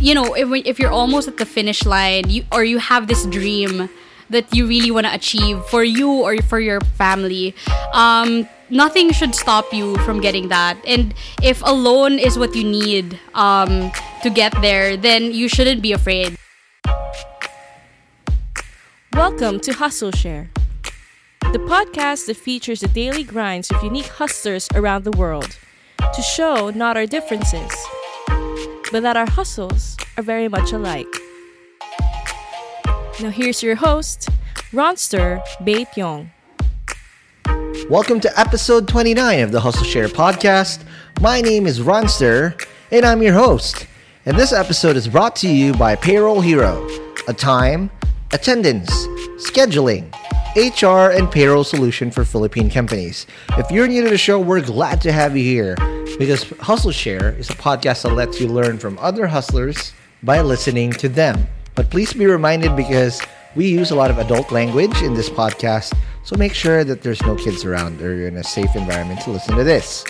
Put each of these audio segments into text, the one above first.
You know if, if you're almost at the finish line you or you have this dream that you really want to achieve for you or for your family um, nothing should stop you from getting that. And if a loan is what you need um, to get there then you shouldn't be afraid. Welcome to Hustle Share, the podcast that features the daily grinds of unique hustlers around the world to show not our differences, but that our hustles are very much alike. Now, here's your host, Ronster Bae Pyong. Welcome to episode 29 of the Hustle Share podcast. My name is Ronster, and I'm your host. And this episode is brought to you by Payroll Hero, a time, attendance, scheduling, HR, and payroll solution for Philippine companies. If you're new to the show, we're glad to have you here because Hustle Share is a podcast that lets you learn from other hustlers by listening to them. But please be reminded because we use a lot of adult language in this podcast, so make sure that there's no kids around or you're in a safe environment to listen to this.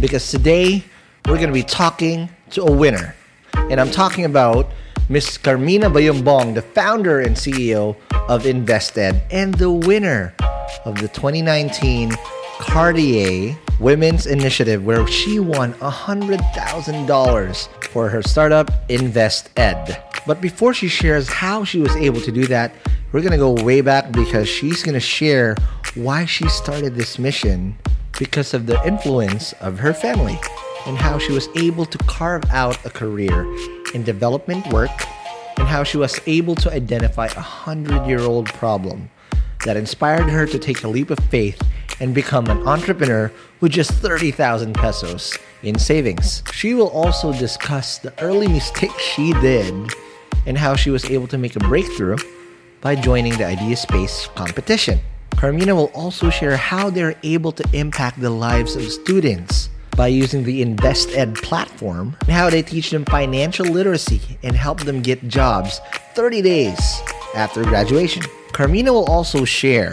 Because today we're going to be talking to a winner. And I'm talking about Miss Carmina Bayombong, the founder and CEO of InvestEd and the winner of the 2019 Cartier Women's Initiative, where she won $100,000 for her startup Invest Ed. But before she shares how she was able to do that, we're gonna go way back because she's gonna share why she started this mission because of the influence of her family and how she was able to carve out a career in development work and how she was able to identify a hundred year old problem that inspired her to take a leap of faith and become an entrepreneur with just 30,000 pesos in savings. She will also discuss the early mistakes she did and how she was able to make a breakthrough by joining the Idea Space competition. Carmina will also share how they're able to impact the lives of students by using the InvestEd platform and how they teach them financial literacy and help them get jobs 30 days after graduation. Carmina will also share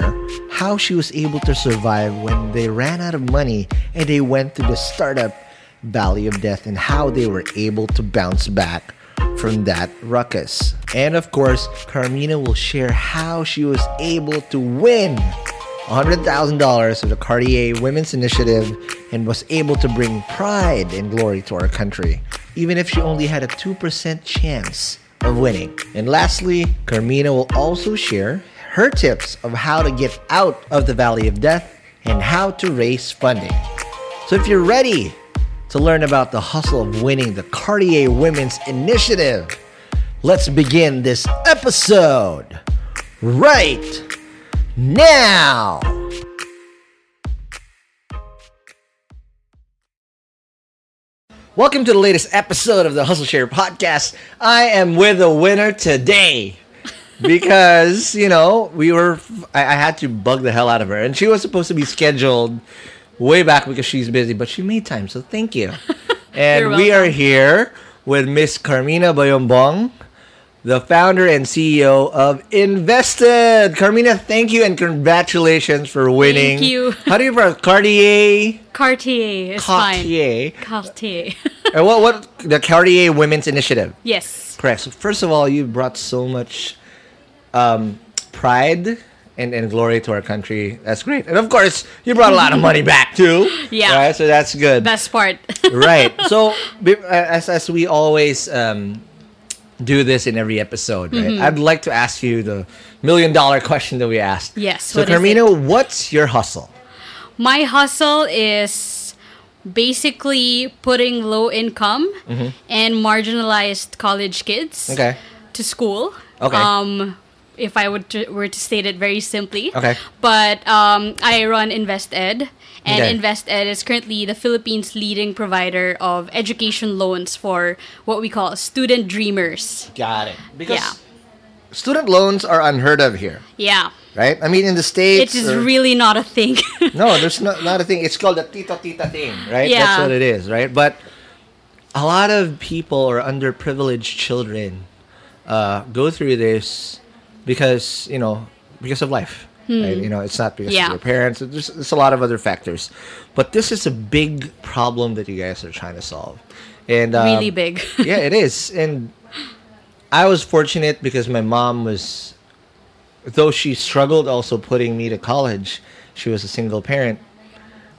how she was able to survive when they ran out of money and they went through the startup valley of death and how they were able to bounce back from that ruckus. And of course, Carmina will share how she was able to win $100,000 of the Cartier Women's Initiative and was able to bring pride and glory to our country, even if she only had a 2% chance of winning. And lastly, Carmina will also share her tips of how to get out of the valley of death and how to raise funding. So if you're ready to learn about the hustle of winning the Cartier Women's Initiative, let's begin this episode right now. Welcome to the latest episode of the Hustle Share podcast. I am with a winner today because, you know, we were, I, I had to bug the hell out of her. And she was supposed to be scheduled way back because she's busy, but she made time. So thank you. And we are here with Miss Carmina Bayombong, the founder and CEO of InvestEd. Carmina, thank you and congratulations for winning. Thank you. How do you pronounce Cartier? Cartier is fine. Cartier. Cartier. And what what the Cartier Women's Initiative? yes. Correct. So first of all, you brought so much um, pride and, and glory to our country. That's great. And of course, you brought a lot of money back too. Yeah. Right. So that's good. Best part. right. So as as we always um, do this in every episode, right? Mm-hmm. I'd like to ask you the million dollar question that we asked. Yes, So what is Carmina, what's your hustle? My hustle is basically putting low income and marginalized college kids Mm-hmm. Okay. to school. Okay. Um, if I would to, were to state it very simply. Okay. But um, I run InvestEd, and Okay. InvestEd is currently the Philippines' leading provider of education loans for what we call student dreamers. Got it. Because Yeah. student loans are unheard of here, Yeah. right? I mean, in the states, It is or- really not a thing. No, there's not, not a thing. It's called the tita tita thing, right? That's what it is, right? But a lot of people or underprivileged children uh, go through this because you know because of life. Right? You know, it's not because Hmm. Yeah. of your parents. There's, there's a lot of other factors, but this is a big problem that you guys are trying to solve, and um, really big. yeah, it is. And I was fortunate because my mom was, though she struggled also putting me to college, she was a single parent.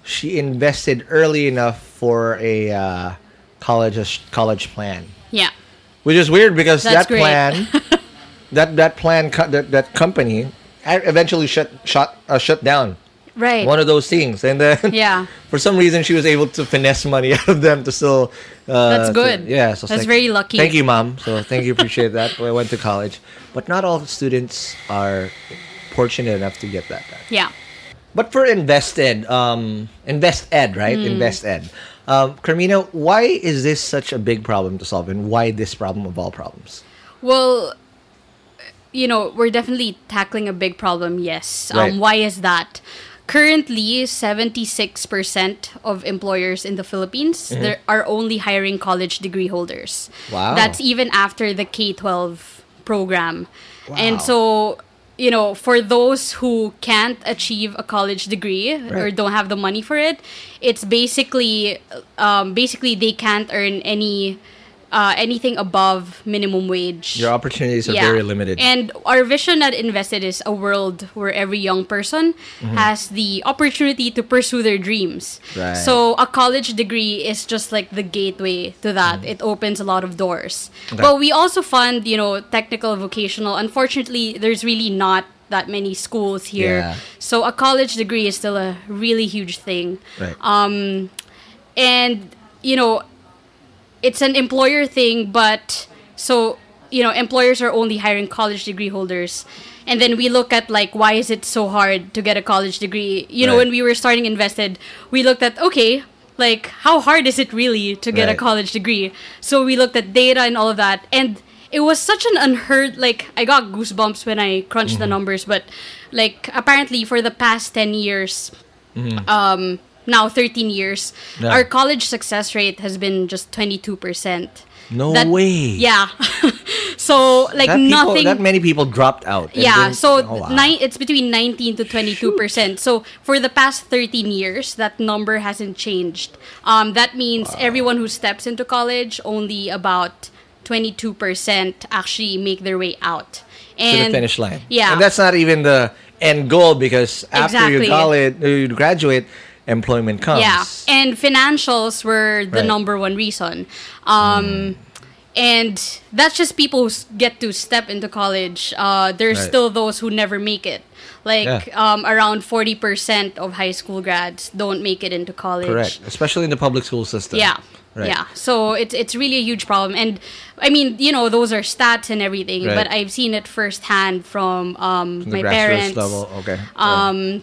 She invested early enough for a uh, college a college plan, yeah. which is weird because That's that great. plan, that that plan, co- that that company, eventually shut shut uh, shut down. Right. One of those things, and then Yeah. for some reason she was able to finesse money out of them to still. Uh, That's to- good. yeah, so That's very lucky. Thank you, mom. So thank you, appreciate that. I went to college, but not all students are fortunate enough to get that. done. yeah. But for invested, um, invest ed, right? Hmm. Invest ed. Um, Carmina, why is this such a big problem to solve, and why this problem of all problems? Well, you know, we're definitely tackling a big problem, yes. Um, Right. Why is that? Currently, 76% of employers in the Philippines there are only hiring college degree holders. Wow. That's even after the K 12 program. Wow. And so, you know, for those who can't achieve a college degree or don't have the money for it, it's basically um, basically they can't earn any uh, anything above minimum wage. Your opportunities are very limited. And our vision at InvestEd is a world where every young person has the opportunity to pursue their dreams. Mm-hmm. Right. So a college degree is just like the gateway to that. It opens a lot of doors. Mm-hmm. Okay. But we also fund, you know, technical, vocational. Unfortunately, there's really not that many schools here. Yeah. So a college degree is still a really huge thing. Right. Um, and you know it's an employer thing but so you know employers are only hiring college degree holders. And then we look at like why is it so hard to get a college degree? You know when we were starting InvestEd we looked at okay like how hard is it really to get a college degree? So we looked at data and all of that. And it was such an unheard like i got goosebumps when i crunched Mm-hmm. the numbers but like apparently for the past 10 years um now 13 years. Yeah. our college success rate has been just 22% No That- way. yeah so like that people, nothing that many people dropped out. yeah then- so oh, wow. nine it's between 19 to 22 percent so for the past 13 years that number hasn't changed um, that means everyone who steps into college only about 22 percent actually make their way out to the finish line. yeah and that's not even the end goal because after you college, you graduate, employment comes. Yeah, and financials were the Right. number one reason. Um, and that's just people who get to step into college. Uh, there's Right. still those who never make it. Like Yeah. um, around forty percent of high school grads don't make it into college. Correct. Especially in the public school system. Yeah. Right. Yeah. So it's it's really a huge problem. And I mean, you know, those are stats and everything, Right. but I've seen it firsthand from um From the my parents. level. Okay. Um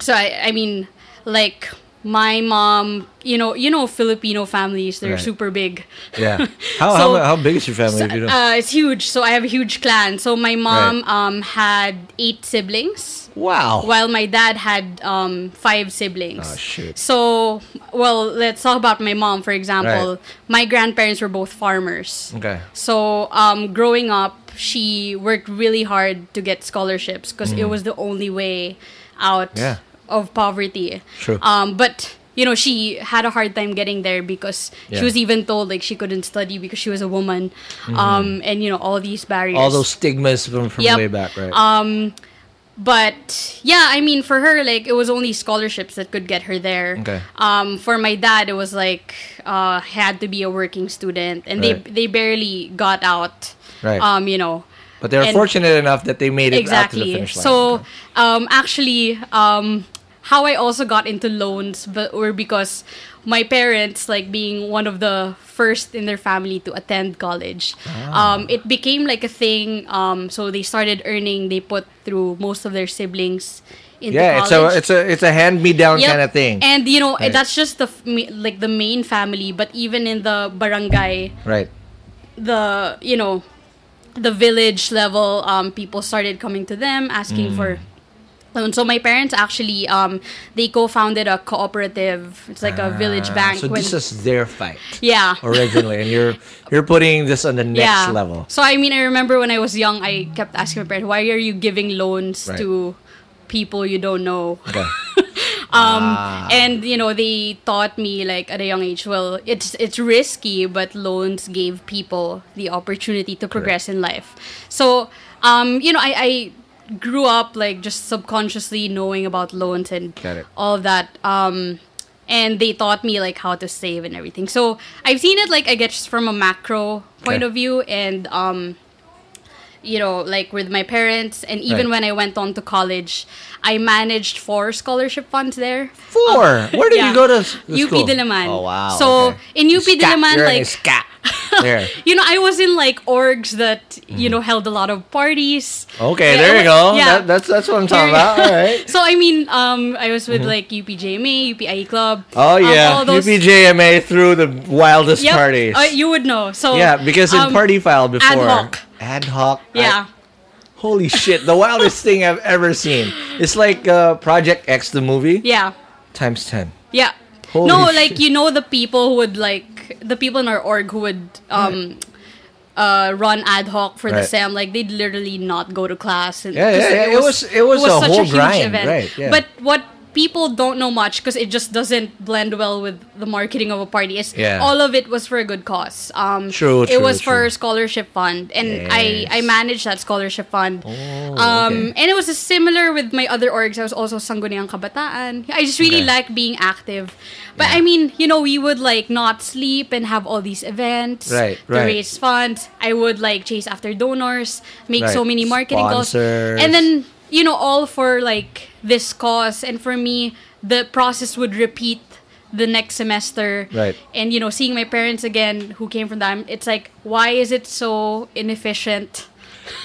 so I I mean like my mom, you know, you know Filipino families, they're Right. super big. yeah. How, So- how, how big is your family? if you don't? Uh, it's huge. So I have a huge clan. So my mom Right. um had 8 siblings wow. while my dad had um, five siblings. Oh, shit. So, well, let's talk about my mom, for example. Right. My grandparents were both farmers. Okay. So, um, growing up, she worked really hard to get scholarships because it was the only way out Mm. Yeah. Of poverty. True. Um, but you know, she had a hard time getting there because Yeah. she was even told like she couldn't study because she was a woman, um, and you know all these barriers. Mm-hmm. All those stigmas from, from Yep. way back, right? Um, but yeah, I mean, for her, like it was only scholarships that could get her there. Okay. Um, for my dad, it was like uh, had to be a working student, and Right. they they barely got out. Right. Um, you know. but they're and- fortunate enough that they made it out to the Exactly. finish line. So, um, actually, um, how I also got into loans, but were because my parents, like being one of the first in their family to attend college, Ah. um, it became like a thing. Um, so they started earning. They put through most of their siblings into yeah, it's a it's a it's a hand me down Yep. kind of thing. And you know Right. that's just the f- like the main family, but even in the barangay, right. the you know the village level um people started coming to them asking for loans so my parents actually um they co-founded a cooperative it's like a village Ah, bank So when- this is their fight yeah originally, and you're you're putting this on the next yeah level. so i mean i remember when i was young i kept asking my parents why are you giving loans Right. to people you don't know Okay. um Ah. and you know they taught me like at a young age well it's it's risky but loans gave people the opportunity to progress in life so um you know i i grew up like just subconsciously knowing about loans and all of that um and they taught me like how to save and everything so i've seen it like i guess from a macro point Okay. of view and um you know, like with my parents, and even Right. when I went on to college, I managed four scholarship funds there. Four. Where did yeah. you go to the UP school? Diliman. Oh wow. So okay. in UP. Diliman, You're in a like. There. you know, I was in like orgs that you know held a lot of parties. Mm-hmm. Okay, Yeah, there you go. yeah. That, that's that's what I'm talking about. All right. So I mean, um, I was with like UPJMA, UPIE Club. Oh um, yeah, all those- UPJMA through the wildest Yep, parties. uh, you would know. So yeah, because in um, Party File before ad hoc. ad hoc. I- Yeah. holy shit, the wildest thing I've ever seen. It's like uh, Project X, the movie, yeah. times ten. Yeah. Holy no, shit. like you know the people who would like the people in our org who would um uh run ad hoc for the Right. SEM, like they'd literally not go to class and Yeah, yeah, yeah, it was- it was a whole grind, right, yeah. But what people don't know much because it just doesn't blend well with the marketing of a party is Yeah. all of it was for a good cause. Um True, it true, was for true. scholarship fund and I I managed that scholarship fund. Oh, Um, okay. and it was similar with my other orgs. I was also Sangguniang Kabataan. I just really Okay. like being active. But I mean, you know, we would like not sleep and have all these events Right, to right. raise funds. I would like chase after donors, make Right. so many marketing calls. And then, you know, all for like this cause. And for me, the process would repeat the next semester. Right. And, you know, seeing my parents again who came from them, it's like, why is it so inefficient?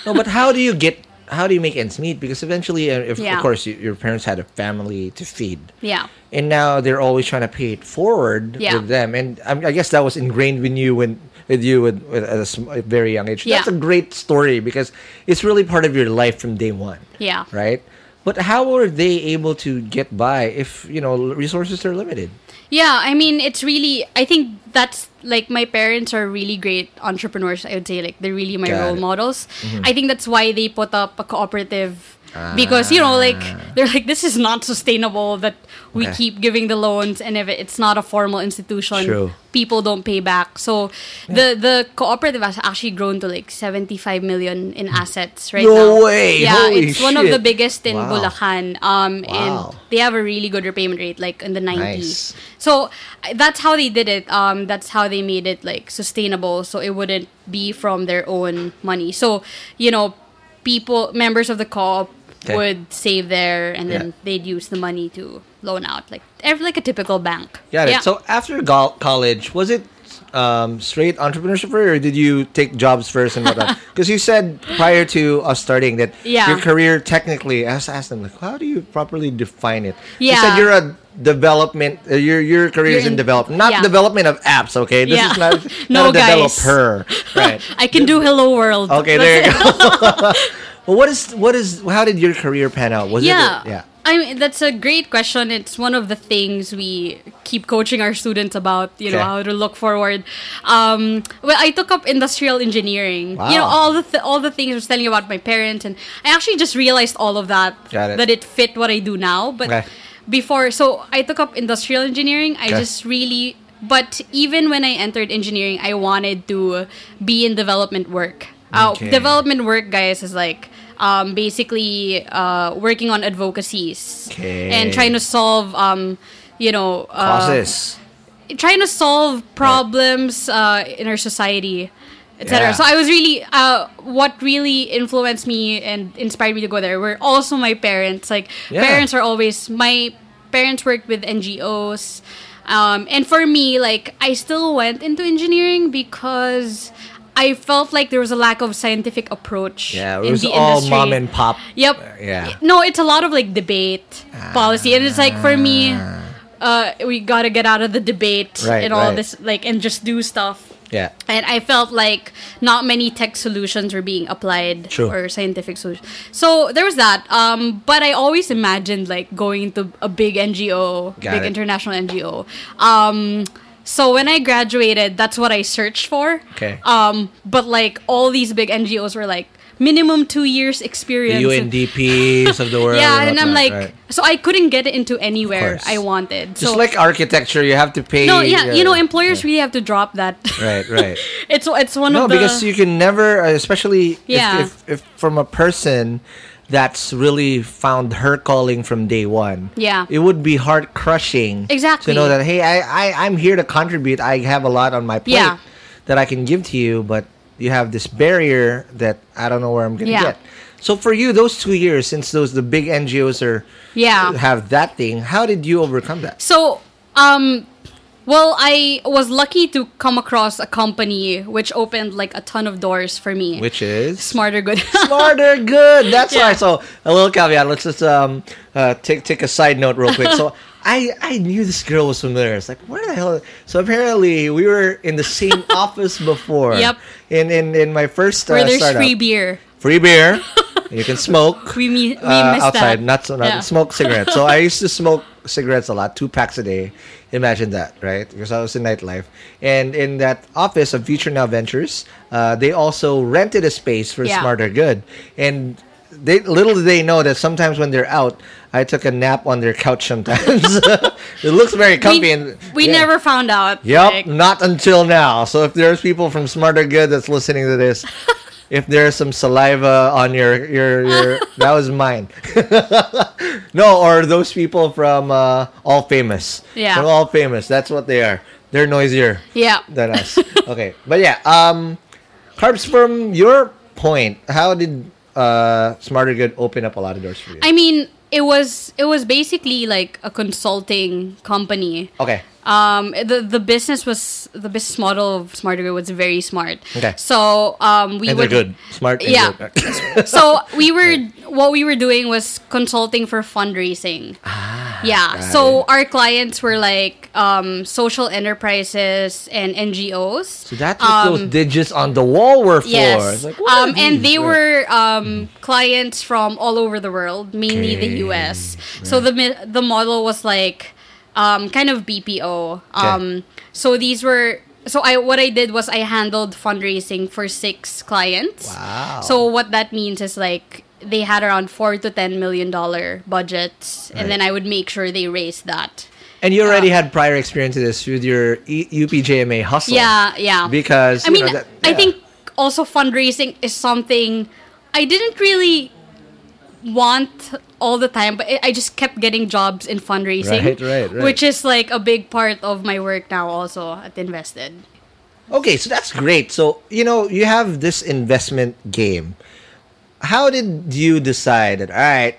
No, but how do you get? How do you make ends meet? Because eventually, uh, if Yeah. of course you, your parents had a family to feed, Yeah. and now they're always trying to pay it forward Yeah. with them, and I, I guess that was ingrained in you when with you with, with at a, a very young age. Yeah. That's a great story because it's really part of your life from day one. Yeah. Right. But how were they able to get by if you know resources are limited? Yeah, I mean, it's really. I think that's like my parents are really great entrepreneurs. I would say like they're really my Got role it. models. Mm-hmm. I think that's why they put up a cooperative because you know like they're like this is not sustainable that we Okay. keep giving the loans and if it's not a formal institution True. people don't pay back so the the cooperative has actually grown to like 75 million in assets right No now way! yeah Holy it's one of the shit. biggest in Wow. Bulacan um Wow. and they have a really good repayment rate like in the 90s Nice. so that's how they did it um that's how they made it like sustainable so it wouldn't be from their own money so you know people members of the co-op Okay. would save there and then Yeah. they'd use the money to loan out like every like a typical bank Got it. Yeah. So after gol- college, was it um, straight entrepreneurship or did you take jobs first and whatnot? Because you said prior to us starting that Yeah. your career technically, I was asked them like, how do you properly define it? You said you're a development. Uh, your your career is in, in- development, not yeah. development of apps. Okay, this Yeah. is not, No, not a guys. developer. Right. i can do hello world Okay, there you go. Well, what is what is how did your career pan out? Was yeah. it? Yeah. I mean, that's a great question. It's one of the things we keep coaching our students about, you know, Okay. how to look forward. Um, well, I took up industrial engineering. You know, all the th- all the things I was telling you about my parents, and I actually just realized all of that Got it. that it fit what I do now. But Okay. before, so I took up industrial engineering. I Okay. just really, but even when I entered engineering, I wanted to be in development work. Uh, Development work, guys, is like um, basically uh, working on advocacies Okay. and trying to solve, um, you know, uh, Causes. trying to solve problems uh, in our society, etc. Yeah. So I was really, uh, what really influenced me and inspired me to go there were also my parents. Like Yeah. parents are always my parents worked with NGOs. Um, and for me, like I still went into engineering because I felt like there was a lack of scientific approach. Yeah, it in was all industry. mom and pop. Yep. Yeah. No, it's a lot of like debate, policy, and it's like for me, uh, we gotta get out of the debate Ah. Right, and all right. this, like, and just do stuff. Yeah. And I felt like not many tech solutions were being applied True. or scientific solutions. So there was that. Um, but I always imagined like going to a big NGO, Got big it. international NGO. Um, so when I graduated, that's what I searched for. Okay. Um, but like all these big NGOs were like minimum two years The experience. UNDPs of the world. yeah, and I'm like, right. so I couldn't get it into anywhere. I wanted. just so like architecture, you have to pay. no, yeah, you know, employers really have to drop that. Right, right. it's it's one no, of the No, because you can never, especially Yeah. if, if, if from a person that's really found her calling from day one. Yeah. It would be heart crushing. Exactly. To know that, hey, I, I, I'm here to contribute. I have a lot on my plate Yeah. that I can give to you, but you have this barrier that I don't know where I'm going to Yeah. get. So for you, those two years, since those the big NGOs are Yeah. have that thing, how did you overcome that? So, um, well, I was lucky to come across a company which opened like a ton of doors for me. Which is Smarter Good. smarter good. That's Yeah. why. So a little caveat. Let's just um uh, take take a side note real quick. So I I knew this girl was familiar. It's like where the hell? So apparently we were in the same office before. Yep. In in in my first uh, Where there's startup. free beer. Free beer. you can smoke. We we uh, outside, that. not so not Yeah. smoke cigarettes. so I used to smoke cigarettes a lot, two packs a day. Imagine that, right? Because I was in nightlife, and in that office of Future Now Ventures, uh, they also rented a space for Yeah. Smarter Good, and they little did they know that sometimes when they're out, I took a nap on their couch. Sometimes it looks very comfy, We, and we yeah. never found out. Yep, like- not until now. So if there's people from Smarter Good that's listening to this, if there's some saliva on your your your that was mine. no, or those people from uh, All Famous. Yeah. From All Famous. That's what they are. They're noisier yeah. than us. okay, but yeah. Um, carbs from your point. How did uh Smarter Good open up a lot of doors for you? I mean, it was it was basically like a consulting company. okay. Um, the the business was the business model of Smarter Good was very smart. Okay. So um, we And they're good. Smart. Yeah. so we were what we were doing was consulting for fundraising. Ah, yeah. So it. our clients were like um, social enterprises and NGOs. So that's what those digits on the wall were for. Yes. Like, um, and they Right. were um, clients from all over the world, mainly Okay. the US. So the the model was like um, kind of BPO. Um, so these were so I what I did was I handled fundraising for six clients. Wow. So what that means is like they had around four to ten million dollar budgets, and then I would make sure they raised that. And you already had prior experience with this with your e- UPJMA hustle. Yeah, yeah. Because I mean, know, that- I think also fundraising is something I didn't really want all the time, but I- I just kept getting jobs in fundraising, Right, right, right. which is like a big part of my work now. Also at InvestEd. Okay, so that's great. So, you know, you have this investment game. How did you decide that, all right,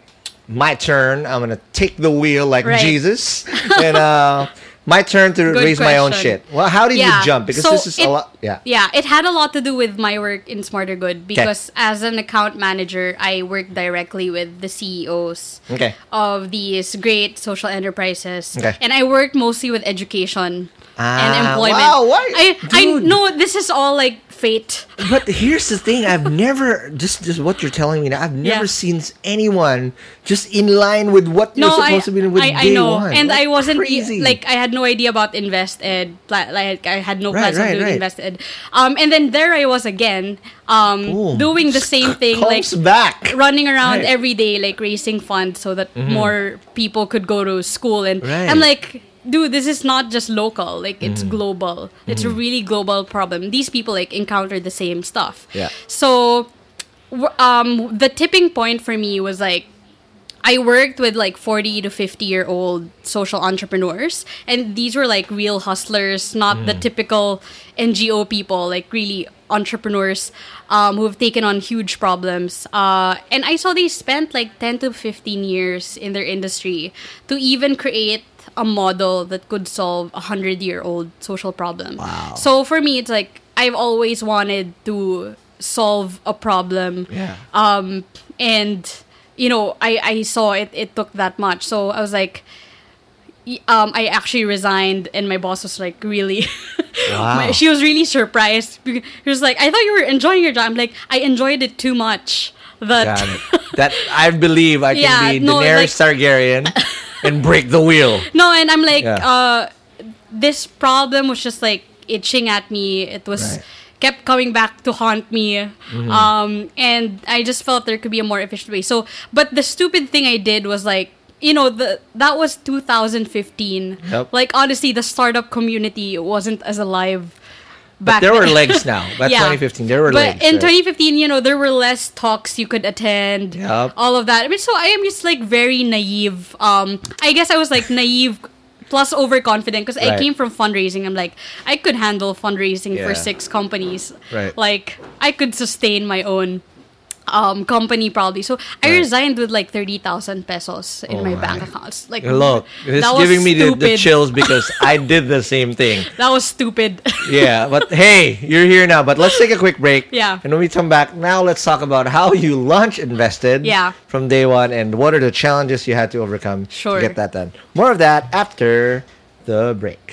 my turn, I'm going to take the wheel like Right. Jesus, and uh, my turn to Good raise my own shit? Well, how did Yeah, you jump? Because so this is it- a lot. Yeah. Yeah, it had a lot to do with my work in Smarter Good because as an account manager, I work directly with the CEOs Okay. of these great social enterprises, Okay. and I work mostly with education and Ah, employment. wow, why- I I know this is all like fate. But here's the thing: I've never just just what you're telling me now. I've never Yeah. seen anyone just in line with what you're no, I, supposed to be doing with I, day I know, one. and That's I wasn't crazy. like I had no idea about Invest Ed. Like I had no Right, plans right, of doing right. Invest Ed. Um, and then there I was again, um, Boom. doing the same thing, like back. running around every day, like raising funds so that more people could go to school. And I'm like, dude, this is not just local. Like it's global. It's a really global problem. These people like encounter the same stuff. Yeah. So, um, the tipping point for me was like. I worked with like 40 to 50 year old social entrepreneurs, and these were like real hustlers, not the typical NGO people, like really entrepreneurs um, who have taken on huge problems. Uh, and I saw they spent like 10 to 15 years in their industry to even create a model that could solve a 100 year old social problem. Wow. So for me, it's like I've always wanted to solve a problem Yeah. um and you know i i saw it it took that much so i was like um i actually resigned and my boss was like really Wow. My- she was really surprised she was like i thought you were enjoying your job i'm like i enjoyed it too much that that I believe I can Yeah, be no, Daenerys like- Targaryen and break the wheel. no and i'm like Yeah. uh this problem was just like itching at me it was Right. kept coming back to haunt me Mm-hmm. um and i just felt there could be a more efficient way so but the stupid thing i did was like you know the that was 2015 Yep. like honestly the startup community wasn't as alive But there were legs now. By Yeah. 2015, there were but legs. in right? 2015 you know there were less talks you could attend Yup. all of that i mean so i am just like very naive um i guess i was like naive plus overconfident because i came from fundraising i'm like i could handle fundraising for six companies Right. like i could sustain my own um company probably so i Right. resigned with like 30000 pesos in Oh my my. bank accounts like Look, it's giving me the, the chills because I did the same thing. that was stupid Yeah, but hey, you're here now. But let's take a quick break. Yeah. And when we come back, now let's talk about how you launch InvestEd Yeah. from day one and what are the challenges you had to overcome Sure. to get that done. More of that after the break.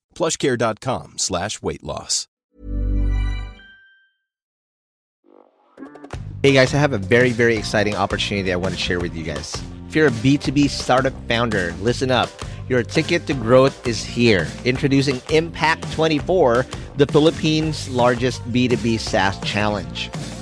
plushcare.com slash weight loss. Hey guys, I have a very, very exciting opportunity I want to share with you guys. If you're a B2B startup founder, listen up. Your ticket to growth is here. Introducing Impact 24, the Philippines' largest B2B SaaS challenge.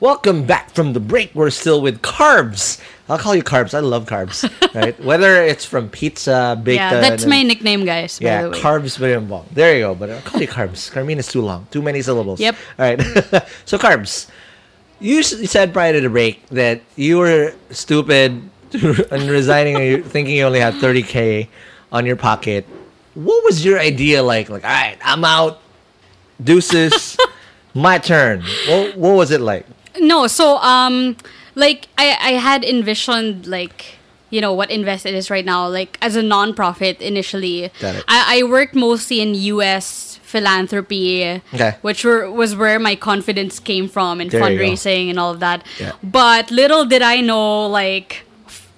Welcome back from the break. We're still with carbs. I'll call you carbs. I love carbs. Right? Whether it's from pizza, bacon. yeah, that's and- my nickname, guys. yeah, the way. carbs. There you go. But I'll call you carbs. Carmine is too long. Too many syllables. Yep. All right. so carbs. You said prior to the break that you were stupid and resigning thinking you only had 30k on your pocket. What was your idea like? Like, all right, I'm out. Deuces. My turn. What, what was it like? No, so um like I I had envisioned like you know what InvestEd is right now like as a non-profit initially. I I worked mostly in US philanthropy Okay. which were was where my confidence came from in There fundraising and all of that. Yeah. But little did I know like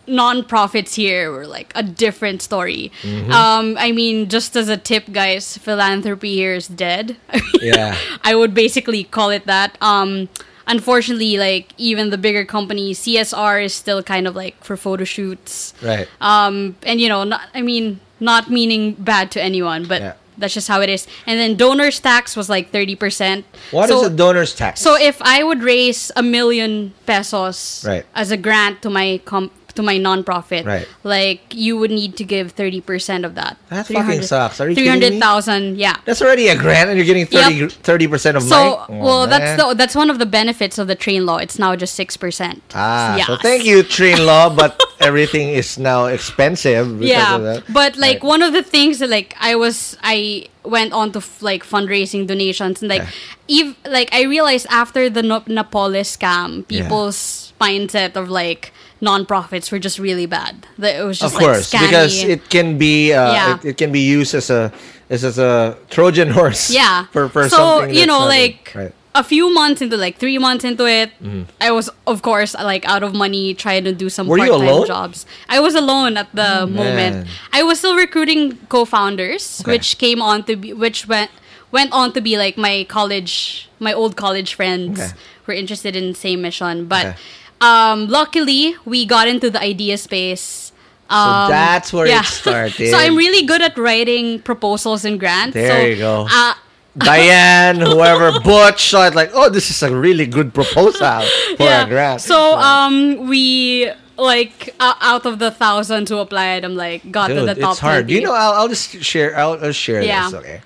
non-profits here were like a different story. Mm-hmm. Um I mean just as a tip guys, philanthropy here is dead. Yeah. I would basically call it that. Um, unfortunately, like even the bigger companies, CSR is still kind of like for photo shoots. Right. Um, and you know, not, I mean, not meaning bad to anyone, but Yeah. that's just how it is. And then donors tax was like thirty percent. What is so, a donor's tax? So if I would raise a million pesos Right. as a grant to my com- to my nonprofit, Right. like you would need to give thirty percent of that. That fucking sucks. Are you Three hundred thousand, yeah. That's already a grant and you're getting 30 percent of So, mine. Oh, well, that's the, that's one of the benefits of the TRAIN law. It's now just six percent. Ah, so thank you, TRAIN law, but everything is now expensive because Yeah, of that. but like Right. one of the things that like I was I went on to f- like fundraising donations and like ev- like I realized after the no- Napoles scam, Yeah. people's mindset of like non-profits were just really bad. That it was just of course, like because it can be uh, Yeah. it, it can be used as a as, as a Trojan horse. yeah For for so you know like right. a few months into like three months into it Mm-hmm. i was of course like out of money trying to do some Were part-time? Oh, jobs i was alone at the moment man. i was still recruiting co-founders Okay. which came on to be which went went on to be like my college my old college friends Okay. were interested in the same mission but Okay. Um luckily we got into the idea space um, so that's where yeah. it started. so I'm really good at writing proposals and grants. There so, you go. Uh, Diane, whoever, Butch, it like, oh, this is a really good proposal for a grant. So um, we like uh, out of the thousands who applied, I'm like got to the top. it's hard. 20. You know, I'll, I'll just share. I'll, I'll share Yeah. this. Okay.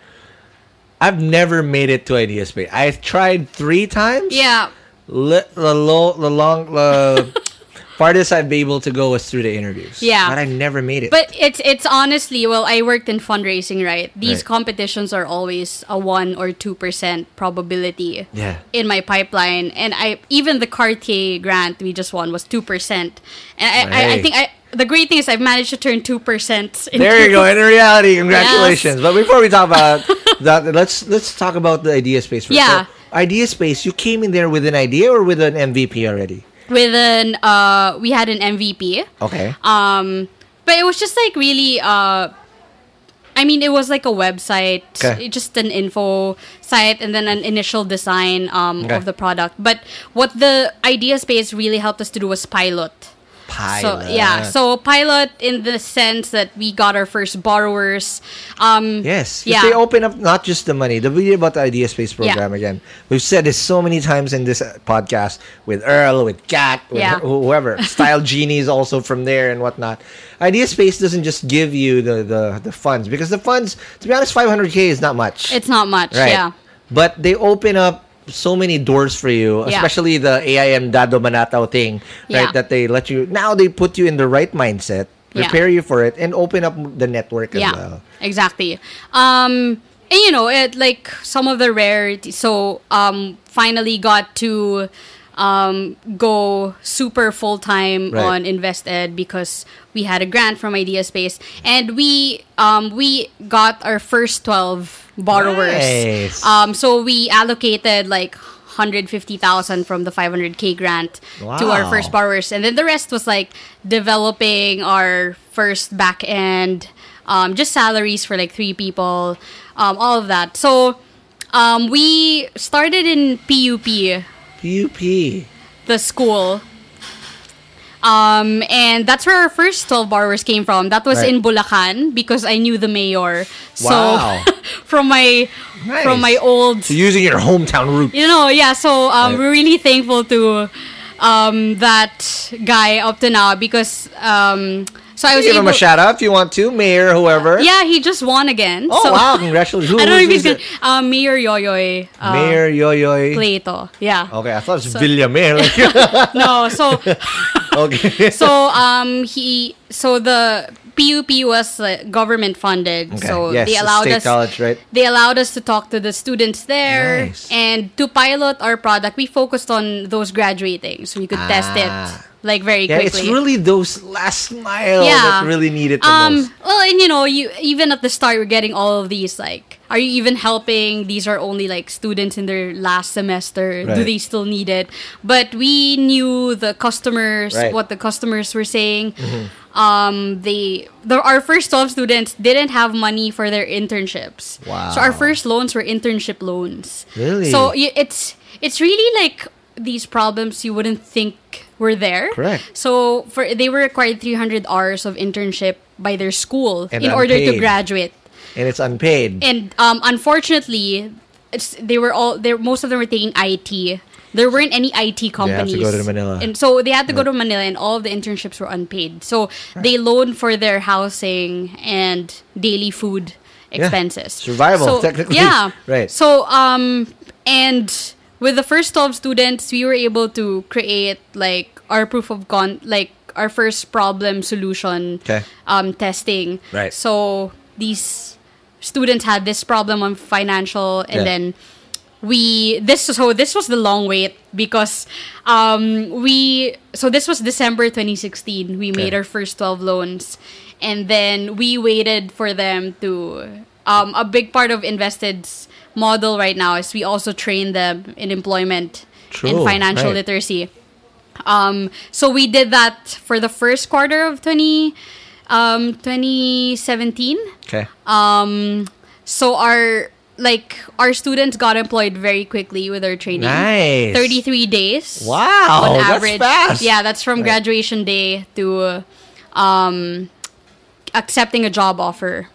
I've never made it to Idea Space. I've tried three times. Yeah. Li- the low, the long, the farthest I've been able to go was through the interviews. Yeah. but I never made it. But it's it's honestly well, I worked in fundraising, right? These Right. competitions are always a one or two percent probability. Yeah. In my pipeline, and I even the Cartier grant we just won was two percent, and I, I, I think I the great thing is I've managed to turn two percent. Into There you go. In reality, congratulations. But before we talk about that, let's let's talk about the Idea Space. First. Yeah. So, Idea Space. You came in there with an idea or with an MVP already? With an uh, we had an MVP. Okay. Um, but it was just like really. Uh, I mean, it was like a website, Okay. just an info site, and then an initial design um, Okay. of the product. But what the idea space really helped us to do was pilot. Pilot. So yeah, so pilot in the sense that we got our first borrowers. Um, Yes. Yeah. They open up not just the money. The video about the Idea Space Yeah. program again. We've said this so many times in this uh, podcast with Earl, with Kat, with Yeah. wh- whoever. Style Genies also from there and whatnot. Idea Space doesn't just give you the, the, the funds because the funds, to be honest, 500k is not much. It's not much. right. Yeah. But they open up so many doors for you, Yeah. especially the AIM Dado Banatao thing, right? Yeah. That they let you now they put you in the right mindset, Yeah. prepare you for it, and open up the network as yeah well. exactly um and you know it like some of the rarity so um finally got to um, go super full time Right. on InvestEd because we had a grant from Idea Space, and we um, we got our first twelve borrowers. Nice. Um, so we allocated like 150,000 from the 500k grant to our first borrowers, and then the rest was like developing our first back end, um, just salaries for like three people, um, all of that. So um, we started in PUP, PUP. the school. Um, and that's where our first 12 borrowers came from. That was Right. in Bulacan because I knew the mayor. Wow. So from my from my old So using your hometown route. you know, yeah. So um, Right. we're really thankful to um, that guy up to now because um, so I was Give him a shout out if you want to, mayor, whoever. Yeah, he just won again. Oh so, wow! Congratulations. Who, I don't know if he's gonna. Um, Mayor Yoyoy. Uh, Mayor Yoyoy. Plato. Yeah. Okay, I thought it was Villamayor. Like, No. So okay. so um he so the PUP was uh, government funded. Okay, So yes, they allowed us. college, right? They allowed us to talk to the students there Nice. and to pilot our product. We focused on those graduating, so we could test it Ah. Like very Yeah, quickly. it's really those last mile Yeah. that really need it the um most. well and you know you even at the start you're getting all of these like are you even helping these are only like students in their last semester do they still need it but we knew the customers Right. Mm-hmm. what the customers were saying um they the, our first 12 students didn't have money for their internships Wow. so our first loans were internship loans Really? so it's it's really like these problems you wouldn't think were there Correct. so for they were required 300 hours of internship by their school And in order to graduate. And it's unpaid. And um, unfortunately, it's, they were all they most of them were taking IT. There weren't any IT have to companies. go to Manila. And so they had to go to Manila and all of the internships were unpaid. So they loaned for their housing and daily food expenses. Survival, So, technically. Yeah. Right. So um and with the first 12 students, we were able to create like our proof of con like our first problem solution Okay. um testing. Right. So these students had this problem on financial and Yeah. then we this so this was the long wait because um we so this was December 2016 we made our first 12 loans and then we waited for them to um a big part of InvestEd's model right now is we also train them in employment and True, financial right. literacy um so we did that for the first quarter of 20 um 2017 okay. um so our like our students got employed very quickly with our training Nice. 33 days Wow, on that's fast. yeah that's from graduation day to um accepting a job offer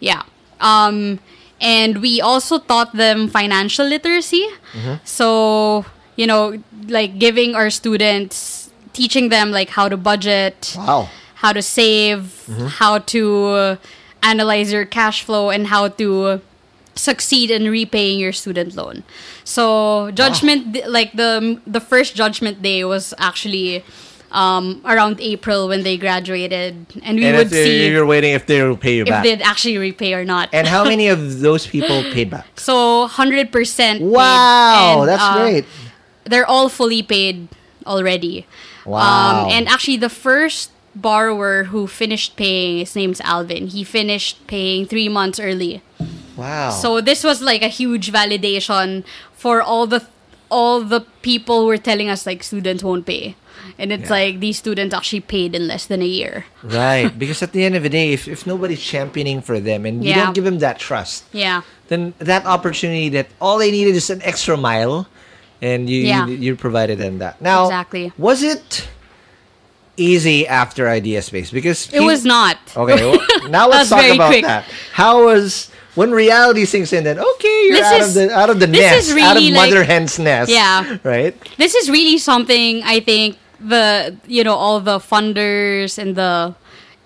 yeah um and we also taught them financial literacy Mm-hmm. so you know like giving our students teaching them like how to budget Wow. how to save, how to analyze your cash flow, and how to succeed in repaying your student loan. So judgment, d- like the the first judgment day was actually um, around April when they graduated, and we and would see you're waiting if they'll pay you back if back. they'd actually repay or not. And how many of those people paid back? so hundred percent. Wow, that's great. They're all fully paid already. Wow. Um, and actually, the first borrower who finished paying, his name's Alvin. He finished paying three months early. Wow. So this was like a huge validation for all the all the people who were telling us like students won't pay. And it's Yeah. like these students actually paid in less than a year. right, because at the end of the day, if, if nobody's championing for them and you don't give them that trust, Yeah. then that opportunity that all they needed is an extra mile, and you Yeah. you, you provided them that. Now, Exactly. was it easy after Idea Space? Because It was not. Okay, well, now let's talk about quick. that. How was when reality sinks in? Then okay, you're This out is- of the out of the this nest, is out of mother like- hen's nest. Yeah. right. this is really something I think the you know all the funders and the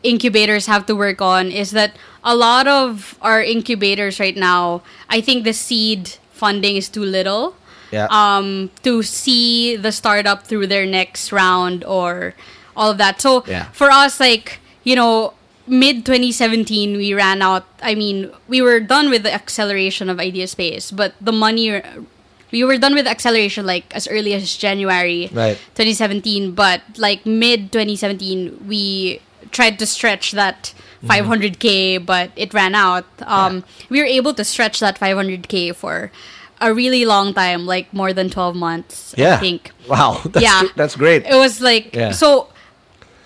incubators have to work on is that a lot of our incubators right now I think the seed funding is too little Yeah. um to see the startup through their next round or all of that so Yeah. for us like you know mid 2017 we ran out i mean we were done with the acceleration of idea space but the money we were done with acceleration like as early as January Right. 2017, but like mid 2017 we tried to stretch that Mm-hmm. 500k, but it ran out. Um, We were able to stretch that 500k for a really long time, like more than 12 months. Yeah. I think Wow. That's, Yeah. That's great. it was like Yeah. so.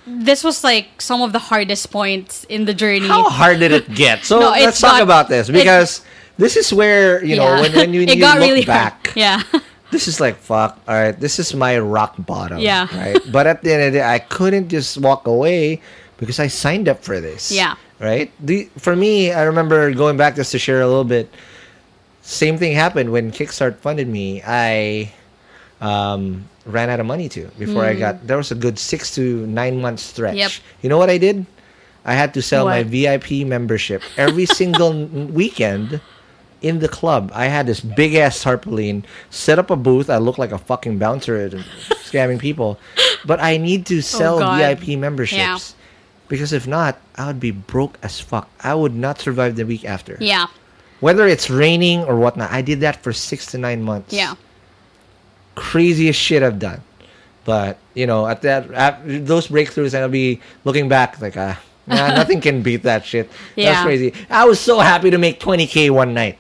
This was like some of the hardest points in the journey. How hard did it get? So No, let's it's talk not- about this it- because this is where you know Yeah. when, when you, you look really hard. back. Yeah. This is like fuck. All right, this is my rock bottom. Yeah. Right. But at the end of the day, I couldn't just walk away because I signed up for this. Yeah. Right. The for me, I remember going back just to share a little bit. Same thing happened when Kickstart funded me. I um, ran out of money too before I got. There was a good six to nine month stretch. Mm. Yep. You know what I did? I had to sell my VIP membership every single weekend in the club. I had this big ass tarpaulin, set up a booth. I looked like a fucking bouncer scamming people. But I need to sell Oh, VIP memberships. Because if not, I would be broke as fuck. I would not survive the week after. yeah. Whether it's raining or whatnot, I did that for six to nine months. Yeah. Craziest shit I've done. But, you know, at that, at those breakthroughs, I'll be looking back like, ah, nah, nothing can beat that shit. Yeah. That's crazy. I was so happy to make 20K one night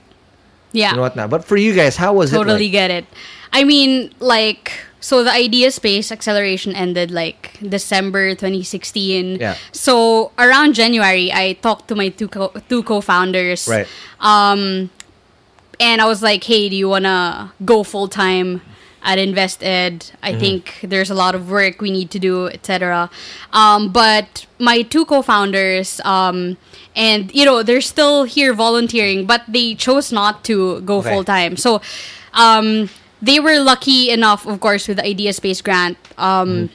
Yeah. and whatnot. But for you guys, how was it? totally it? get it. I mean, like, so the idea space acceleration ended like December 2016. Yeah. So around January, I talked to my two co- two co-founders. Right. Um, and I was like, "Hey, do you wanna go full time at InvestEd? I Mm-hmm. think there's a lot of work we need to do, etc." Um, but my two co-founders, um, and you know, they're still here volunteering, but they chose not to go Okay. full time. So, um, they were lucky enough, of course, with the Idea Space grant, um,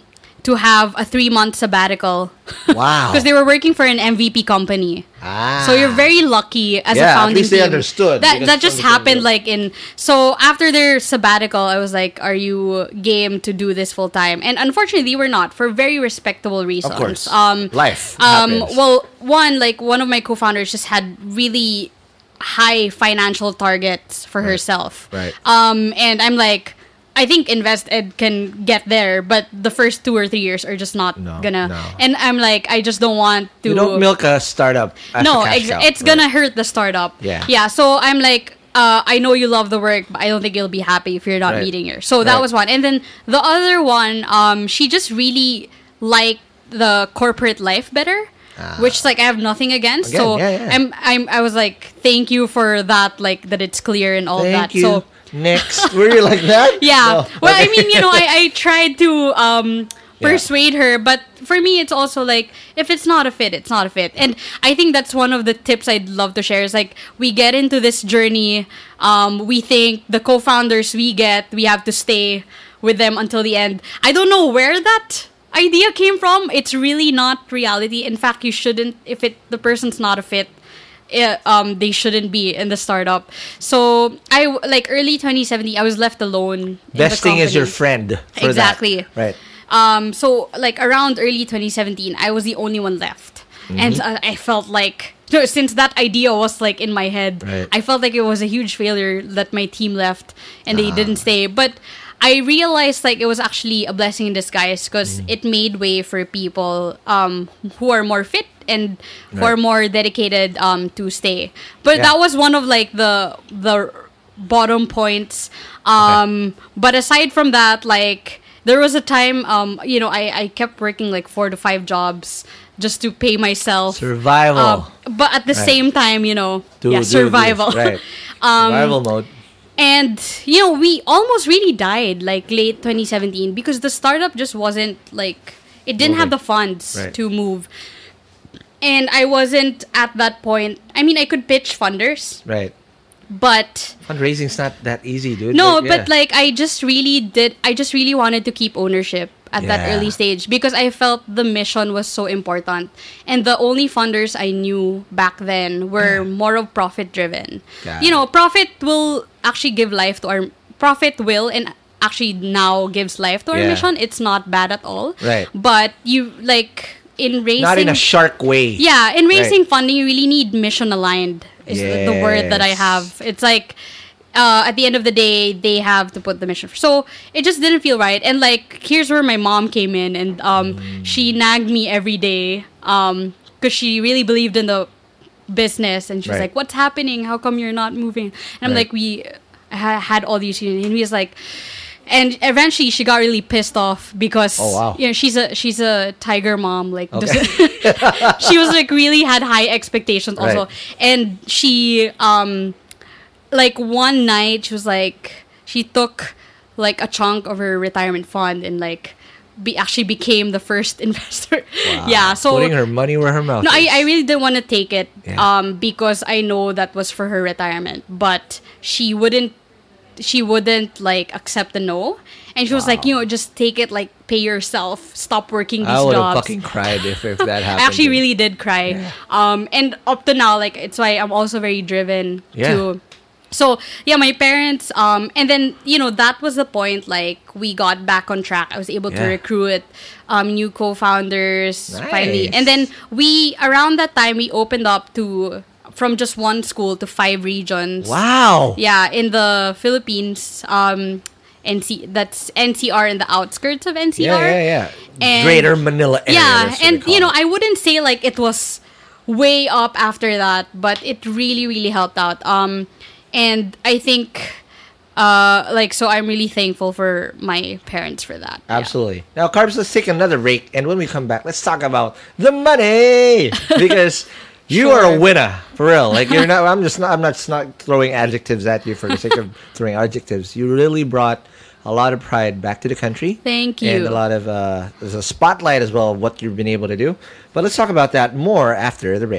to have a three month sabbatical. Wow. Because they were working for an MVP company. Ah. So you're very lucky as Yeah, a at least they team. understood, That that just happened like in so after their sabbatical, I was like, "Are you game to do this full time?" And unfortunately, they were not for very respectable reasons. Of course. Um, Life Um, happens. well, one like one of my co-founders just had really high financial targets for herself. Right. Um, and I'm like. I think InvestEd can get there, but the first two or three years are just not No, gonna. no. And I'm like, I just don't want to You don't milk a startup. As no, a cash ex- cow. it's Right. gonna hurt the startup. Yeah. Yeah. So I'm like, uh, I know you love the work, but I don't think you'll be happy if you're not Right. meeting her. So that Right. was one. And then the other one, um, she just really liked the corporate life better. Which like I have nothing against. Again, so yeah, yeah. I'm I'm I was like, thank you for that, like that it's clear and all Thank that. you. So Next. Were you like that? yeah. No. Well, I mean, you know, I, I tried to um Yeah. persuade her, but for me, it's also like if it's not a fit, it's not a fit. And I think that's one of the tips I'd love to share. Is like we get into this journey, um, we think the co-founders we get, we have to stay with them until the end. I don't know where that idea came from. It's really not reality. In fact, you shouldn't if it the person's not a fit um they shouldn't be in the startup. So I like early 2017 I was left alone. Best thing is your friend. Exactly. That. Right. Um so like around early 2017 I was the only one left. Mm-hmm. And uh, I felt like no, since that idea was like in my head, Right. I felt like it was a huge failure that my team left and Ah. they didn't stay. But I realized like it was actually a blessing in disguise because Mm. it made way for people um, who are more fit and Right. more dedicated um, to stay. But Yeah. that was one of like the the bottom points. Um, But aside from that, like there was a time, um, you know, I, I kept working like four to five jobs just to pay myself. Survival. Um, but at the Right. same time, you know, To yeah, do survival. Right. Um, survival mode. And you know, we almost really died like late 2017 because the startup just wasn't like it didn't have the funds Right. to move. And I wasn't at that point. I mean, I could pitch funders, Right. but Fundraising's not that easy, dude. no, yeah. but like I just really did. I just really wanted to keep ownership at that early stage because I felt the mission was so important, and the only funders I knew back then were more of profit driven. You know, profit will actually give life to our profit will and actually now gives life to our Yeah. mission. It's not bad at all. Right. But you like in raising not in a shark way. yeah, in raising Right. funding, you really need mission aligned. Is the- the word that I have. It's like uh, at the end of the day, they have to put the mission. So it just didn't feel right. And like, here's where my mom came in, and um, she nagged me every day um, because she really believed in the business, and she was Right. like, "What's happening? How come you're not moving?" And I'm Right. like, "We ha- had all these," and he was like. And eventually, she got really pissed off because Oh, wow. you know she's a she's a tiger mom. Like, Okay. she was like really had high expectations also, Right. and she um like one night she was like she took like a chunk of her retirement fund and like be actually became the first investor. Yeah, so Putting her money where her mouth no, is. I, I really didn't want to take it Yeah. um because I know that was for her retirement, but she wouldn't she wouldn't like accept the no. And she was like, you know, just take it like pay yourself, stop working these I would have jobs. fucking cried if, if that happened. I actually really did cry. Um, and up to now, like it's why I'm also very driven Yeah. to. So yeah, my parents. Um, and then you know that was the point. Like we got back on track. I was able to recruit um, new co-founders finally, and then we around that time we opened up to from just one school to five regions. Wow. Yeah, in the Philippines. Um, NC that's NCR in the outskirts of NCR. Yeah, yeah, yeah. And- Greater Manila area. Yeah, and you know. I wouldn't say like it was way up after that, but it really, really helped out. Um, and I think, uh, like, so I'm really thankful for my parents for that. Yeah. Absolutely. Now, Carbs, let's take another break, and when we come back, let's talk about the money because you are a winner for real. Like you're not. I'm just not. I'm not, just not throwing adjectives at you for the sake of throwing adjectives. You really brought a lot of pride back to the country. Thank you. And a lot of uh, there's a spotlight as well of what you've been able to do. But let's talk about that more after the break.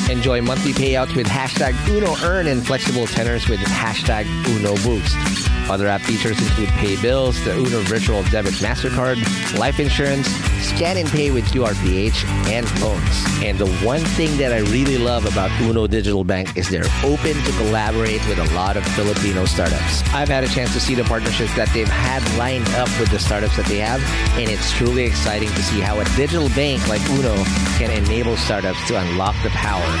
Enjoy monthly payouts with hashtag Uno Earn and flexible tenors with hashtag Uno Boost. Other app features include pay bills, the Uno Virtual Debit MasterCard, life insurance, scan and pay with QRPH, and loans. And the one thing that I really love about Uno Digital Bank is they're open to collaborate with a lot of Filipino startups. I've had a chance to see the partnerships that they've had lined up with the startups that they have, and it's truly exciting to see how a digital bank like Uno can enable startups to unlock the power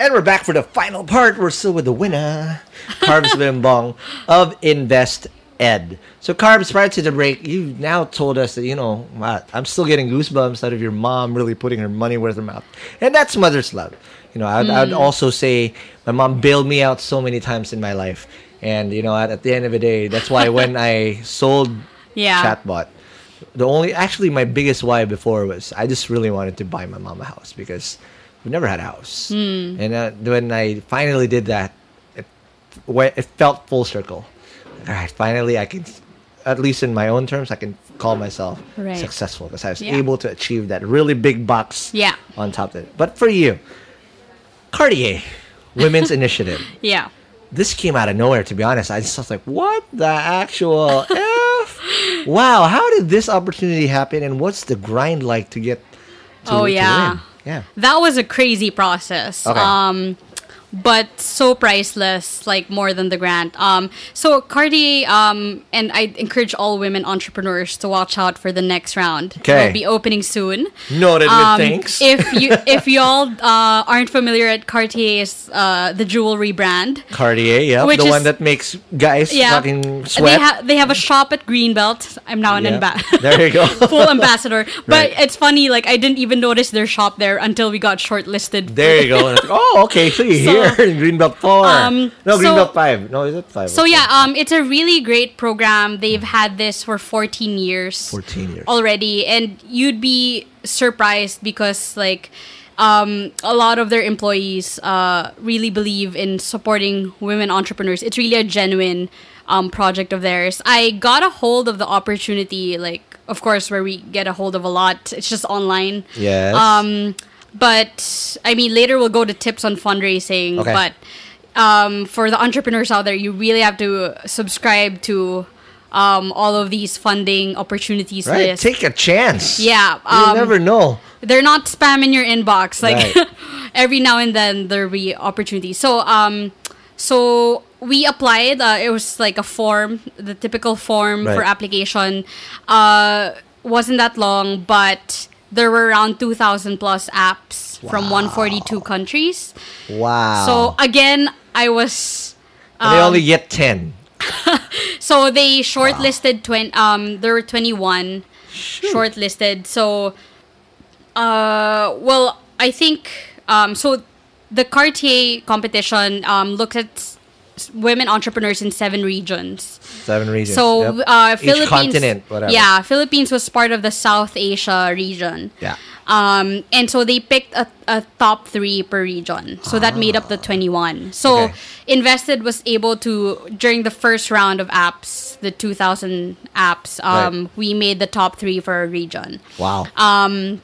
And we're back for the final part. We're still with the winner, Carbs Bayombong of Invest Ed. So, Carbs, prior to the break, you now told us that, you know, I'm still getting goosebumps out of your mom really putting her money where her mouth. And that's mother's love. You know, I'd, I'd mm. also say my mom bailed me out so many times in my life. And, you know, at, at the end of the day, that's why when I sold Yeah. Chatbot, the only, actually, my biggest why before was I just really wanted to buy my mom a house because we never had a house. And uh, when I finally did that, it, it felt full circle. All right, finally, I can, at least in my own terms, I can call myself Right. successful because I was Yeah. able to achieve that really big box Yeah. on top of it. But for you, Cartier, Women's Initiative. Yeah. This came out of nowhere, to be honest. I just was like, what the actual F? Wow, how did this opportunity happen? And what's the grind like to get to, Oh, yeah. Yeah. That was a crazy process. Okay. Um, but so priceless, like more than the grant. Um, so Cartier, um, and I encourage all women entrepreneurs to watch out for the next round. Okay. It'll be opening soon. Noted Um, with thanks. if you if y'all uh, aren't familiar at Cartier's uh, the jewelry brand, Cartier, yeah. The is- one that makes guys yeah, fucking they sweat. have they have a shop at Greenbelt. I'm now an Yeah. ambassador. There you go. Full ambassador. But Right. it's funny, like I didn't even notice their shop there until we got shortlisted. there you go. And it's like, oh, okay. So you're So, here in Greenbelt 4. um, no, so- Greenbelt 5. No, is it 5? So yeah, um, it's a really great program. They've had this for 14 years. 14 years. already, and you'd be surprised because like. Um, a lot of their employees uh, really believe in supporting women entrepreneurs. It's really a genuine um, project of theirs. I got a hold of the opportunity, like, of course, where we get a hold of a lot. It's just online. Yes. Um, but I mean, later we'll go to tips on fundraising. Okay. But um, for the entrepreneurs out there, you really have to subscribe to um, all of these funding opportunities right. Take a chance. Yeah, You um, never know. They're not spam in your inbox. Like Right. every now and then there'll be opportunities. So um, so we applied. Uh, it was like a form, the typical form for application. Uh, wasn't that long, but there were around two thousand plus apps from one forty two countries. Wow. So again, I was. And they only get 10. So they shortlisted twenty. Um, there were twenty one shortlisted. So, uh, well, I think um, so. The Cartier competition um looks at women entrepreneurs in seven regions. Seven regions. So, Yep. uh, Philippines. continent, whatever. Yeah, Philippines was part of the South Asia region. Yeah. Um, and so they picked a, a top three per region. So that made up the 21. So Ah. Okay. InvestEd was able to, during the first round of apps, the 2000 apps, um, we made the top three for a region. Wow. Um,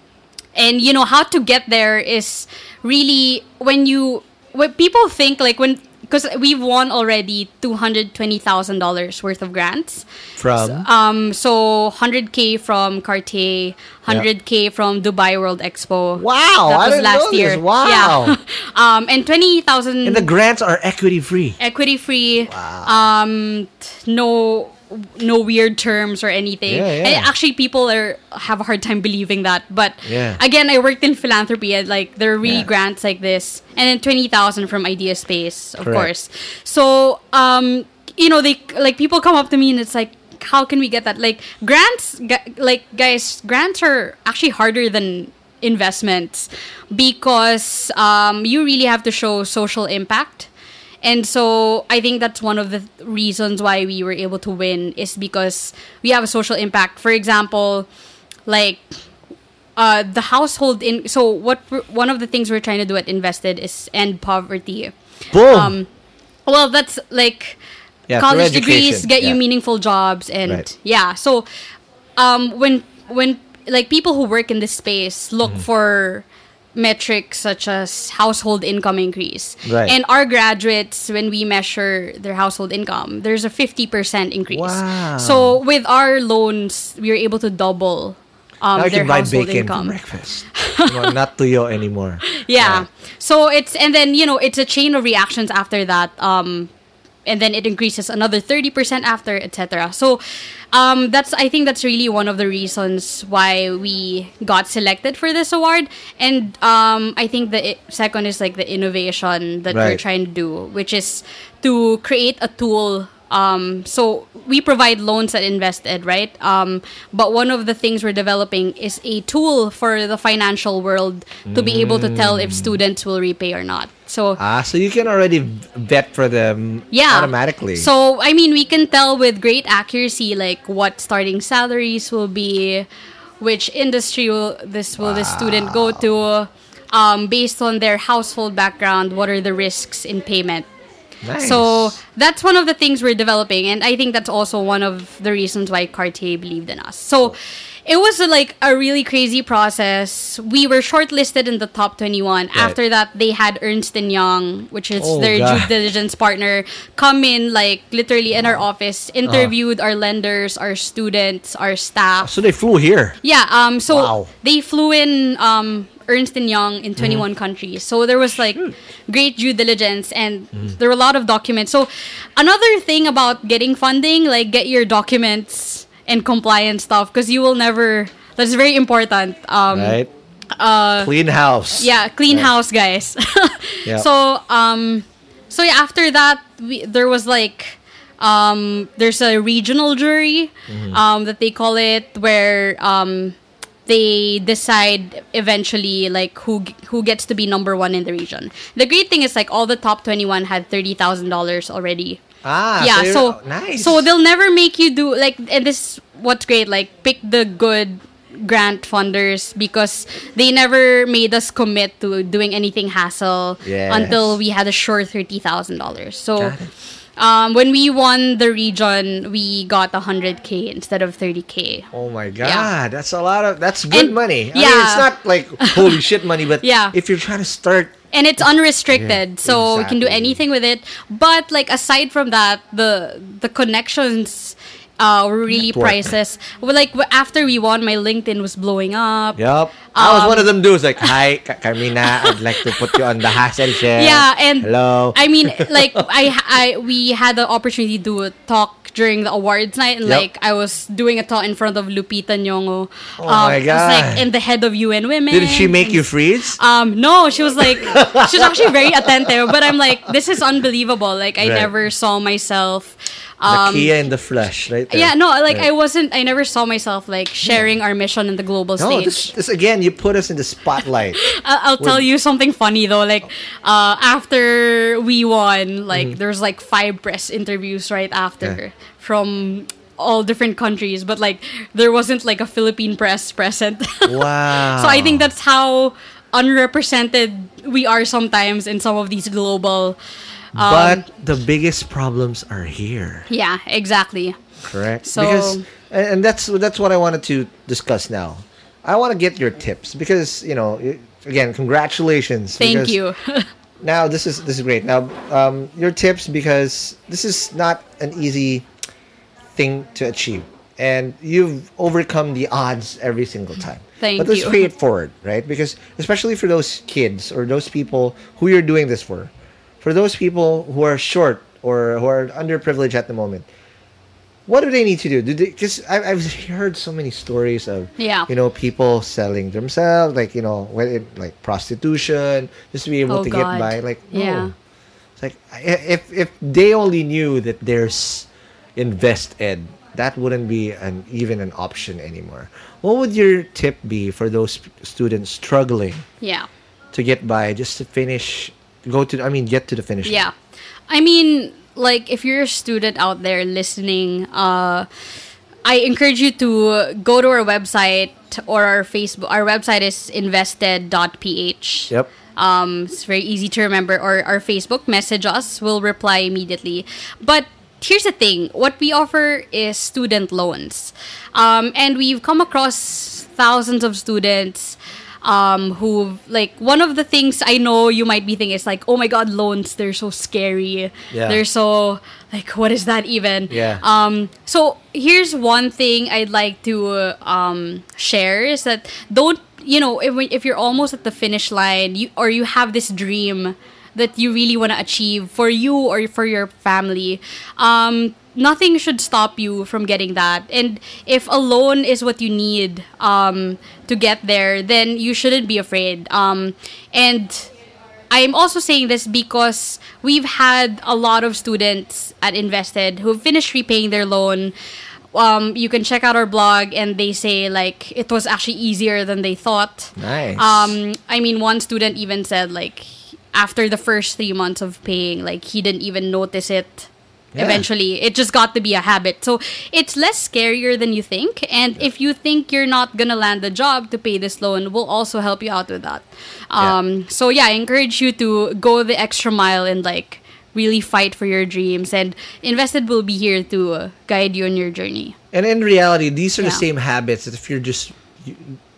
and you know how to get there is really when you when people think like when because we've won already two hundred twenty thousand dollars worth of grants. From Um, so hundred k from Cartier, hundred k from Dubai World Expo. Wow, that I was didn't last know this. year. Wow. Yeah. um, and twenty thousand and the grants are equity free. equity free. Wow. Um, t- no no weird terms or anything. Yeah, yeah. And actually, people are have a hard time believing that. But Yeah. again, I worked in philanthropy, and like there are really grants like this, and then twenty thousand from Idea Space, of Correct. course. So, um, you know, they like people come up to me and it's like, how can we get that? Like grants, gu- like guys, grants are actually harder than investments because um, you really have to show social impact. And so I think that's one of the reasons why we were able to win is because we have a social impact. For example, like uh, the household in so what one of the things we're trying to do at InvestEd is end poverty. Boom. Um, well, that's like Yeah, college degrees get you meaningful jobs and Right. yeah. So um, when when like people who work in this space look Mm-hmm. for metrics such as household income increase Right. and our graduates when we measure their household income there's a 50% increase Wow. so with our loans we were able to double um, now I their can buy household bacon income for breakfast. no, not tuyo anymore. yeah. So it's and then you know it's a chain of reactions after that. Um, and then it increases another thirty percent after, etc. So, um, that's I think that's really one of the reasons why we got selected for this award. And um, I think the second is like the innovation that we're trying to do, which is to create a tool. Um, so we provide loans at InvestEd, right? Um, but one of the things we're developing is a tool for the financial world to be able to tell if students will repay or not. So Ah, so you can already vet for them yeah automatically. so i mean we can tell with great accuracy like what starting salaries will be which industry will this will the student go to um, based on their household background what are the risks in payment nice. so that's one of the things we're developing, and I think that's also one of the reasons why Cartier believed in us. So it was uh, like a really crazy process. We were shortlisted in the top 21. After that, they had Ernst and Young, which is Oh, their God. due diligence partner, come in like literally in our office, Uh-huh. interviewed our lenders, our students, our staff. so they flew here. Yeah, um so Wow. they flew in um Ernst and Young in 21 countries. So there was like great due diligence and there were a lot of documents. So another thing about getting funding, like get your documents and compliance stuff because you will never that's very important. Um right? Uh, Clean house. yeah, clean house, guys. Yeah. So, um, so yeah, after that, we, there was like, um, there's a regional jury, Mm-hmm. um, that they call it, where um, they decide eventually like who who gets to be number one in the region. The great thing is like all the top twenty one had thirty thousand dollars already. Ah, yeah, you're- so nice. so they'll never make you do like, and this is what's great. Like pick the good grant funders because they never made us commit to doing anything hassle Yes. until we had a sure thirty thousand dollars. So. Um, when we won the region, we got 100k instead of 30k. Oh my god, Yeah. that's a lot of that's good And- money. I mean, yeah. it's not like holy shit money, but Yeah. if you're trying to start, and it's unrestricted Yeah, so you can do anything with it. But like aside from that the the connections uh really Network. priceless. Well, like after we won my linkedin was blowing up. Yep. I was Um, one of them dudes like, hi, Carmina, I'd like to put you on the Hustle Share. yeah and hello. i mean like i i we had the opportunity to talk during the awards night and Yep. like i was doing a talk in front of lupita nyong'o Oh um, my I was like in the head of un women Did she make you freeze? Um, no, she was like, she's actually very attentive, but I'm like, this is unbelievable. Like, I Right. never saw myself. the Um, Kia in the flesh, right? there. yeah, no, like Right. I wasn't. I never saw myself like sharing our mission in the global No, stage. this, this again, you put us in the spotlight. I- I'll tell you something funny though. Like, uh, after we won, like Mm-hmm. there was like five press interviews right after from all different countries, but like there wasn't like a Philippine press present. Wow. So I think that's how unrepresented we are sometimes in some of these global. Um, but the biggest problems are here. Yeah, exactly. correct So- because and and that's that's what i wanted to discuss now i want to get your tips because you know again congratulations Thank you. now this is this is great now um, your tips because this is not an easy thing to achieve and you've overcome the odds every single time Thank you. but let's you. pay it forward right because especially for those kids or those people who you're doing this for for those people who are short or who are underprivileged at the moment what do they need to do? Do because I've heard so many stories of Yeah. you know people selling themselves, like you know when it, like prostitution, just to be able Oh, to God. get by. Like no. Yeah. it's like if if they only knew that there's InvestEd, that wouldn't be an even an option anymore. What would your tip be for those students struggling Yeah. to get by, just to finish, go to I mean get to the finish line? Yeah. I mean, like if you're a student out there listening, uh I encourage you to go to our website or our Facebook. Our website is invested.ph. Yep. Um, it's very easy to remember. Or our Facebook, message us. We'll reply immediately. But here's the thing: what we offer is student loans, um, and we've come across thousands of students um, who like one of the things I know you might be thinking is like, oh my god, loans they're so scary. Yeah. They're so like, what is that even? Yeah. Um, so here's one thing I'd like to uh, um, share is that don't you know if, if you're almost at the finish line you or you have this dream that you really want to achieve for you or for your family um, nothing should stop you from getting that and if a loan is what you need um, to get there then you shouldn't be afraid um, and I'm also saying this because we've had a lot of students at InvestEd who finished repaying their loan. Um, you can check out our blog, and they say like it was actually easier than they thought. Nice. Um, I mean, one student even said like after the first three months of paying, like he didn't even notice it. Yeah. Eventually, it just got to be a habit. So it's less scarier than you think. And if you think you're not gonna land the job to pay this loan, we'll also help you out with that. Um, So yeah, I encourage you to go the extra mile and like really fight for your dreams. And InvestEd will be here to uh, guide you on your journey. And in reality, these are the same habits that if you're just